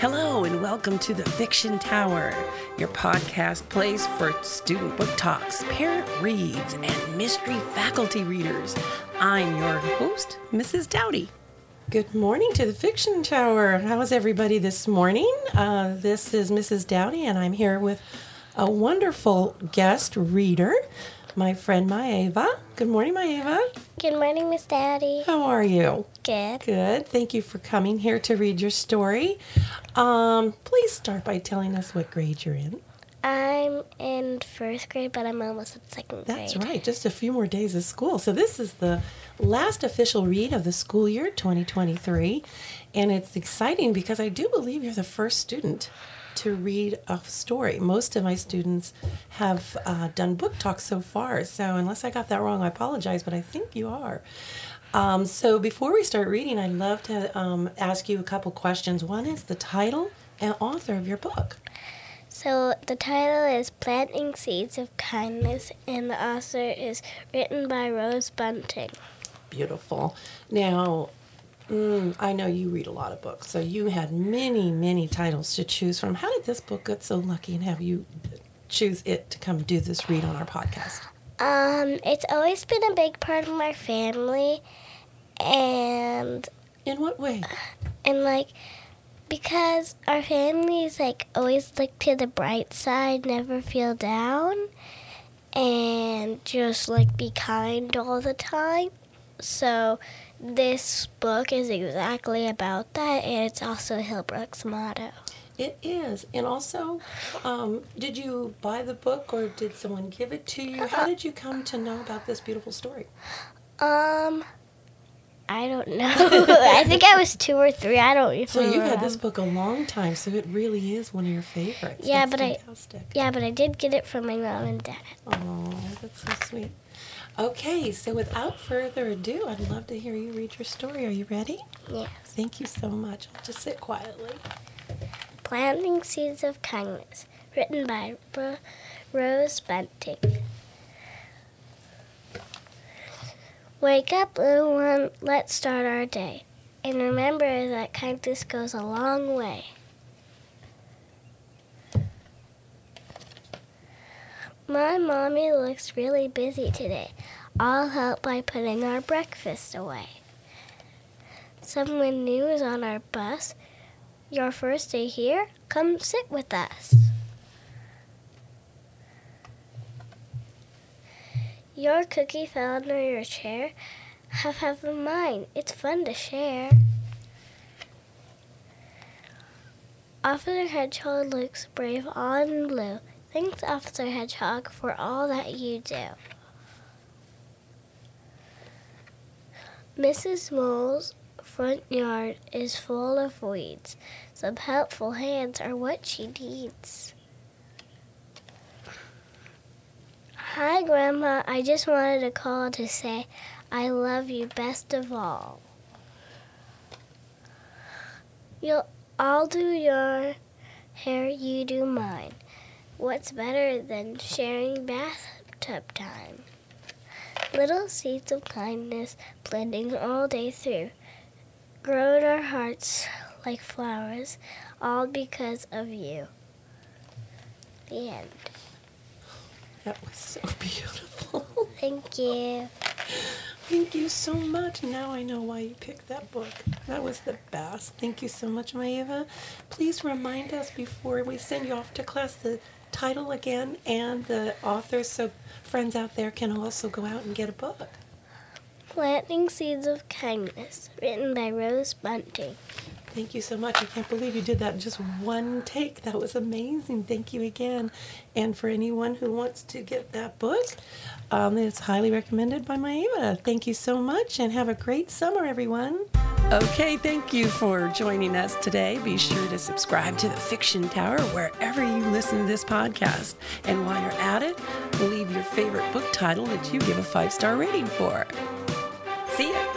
Hello, and welcome to the Fiction Tower, your podcast place for student book talks, parent reads, and mystery faculty readers. I'm your host, Mrs. Dowdy. Good morning to the Fiction Tower. How is everybody this morning? Uh, this is Mrs. Dowdy, and I'm here with a wonderful guest reader, my friend Maeva. Good morning, Maeva. Good morning, Miss Daddy. How are you? Good. Good. Thank you for coming here to read your story. Um, please start by telling us what grade you're in. I'm in first grade, but I'm almost in second grade. That's right, just a few more days of school. So, this is the last official read of the school year 2023. And it's exciting because I do believe you're the first student to read a story. Most of my students have uh, done book talks so far. So, unless I got that wrong, I apologize, but I think you are. Um, so, before we start reading, I'd love to um, ask you a couple questions. One is the title and author of your book. So the title is Planting Seeds of Kindness, and the author is written by Rose Bunting. Beautiful. Now, mm, I know you read a lot of books, so you had many, many titles to choose from. How did this book get so lucky and have you choose it to come do this read on our podcast? Um, it's always been a big part of my family, and In what way? and like because our family is like always look to the bright side, never feel down, and just like be kind all the time. So this book is exactly about that, and it's also Hillbrook's motto. It is. And also, um, did you buy the book or did someone give it to you? How did you come to know about this beautiful story? Um, I don't know. I think I was two or three. I don't even. So you've had this book a long time, so it really is one of your favorites. Yeah, That's but I- Yeah, but I did get it from my mom and dad. Oh, that's so sweet. Okay, so without further ado, I'd love to hear you read your story. Are you ready? Yes. Thank you so much. I'll just sit quietly. Planting Seeds of Kindness, written by Rose Bunting. Wake up, little one, let's start our day. And remember that kindness goes a long way. My mommy looks really busy today. I'll help by putting our breakfast away. Someone new is on our bus. Your first day here? Come sit with us. Your cookie fell under your chair. Have half of mine. It's fun to share. Officer Hedgehog looks brave in blue. Thanks, Officer Hedgehog, for all that you do. Mrs. Mole's front yard is full of weeds. Some helpful hands are what she needs. Hi, Grandma. I just wanted to call to say I love you best of all. You'll, I'll do your hair, you do mine. What's better than sharing bathtub time? Little seeds of kindness blending all day through grow in our hearts like flowers, all because of you. The end. That was so beautiful. Thank you. Thank you so much. Now I know why you picked that book. That was the best. Thank you so much, Maeva. Please remind us before we send you off to class the title again and the author so friends out there can also go out and get a book. Planting Seeds of Kindness, written by Rose Bunting. Thank you so much. I can't believe you did that in just one take. That was amazing. Thank you again. And for anyone who wants to get that book, um, it's highly recommended by Maeva. Thank you so much and have a great summer, everyone. Okay, thank you for joining us today. Be sure to subscribe to the Fiction Tower wherever you listen to this podcast. And while you're at it, leave your favorite book title that you give a five star rating for. See ya.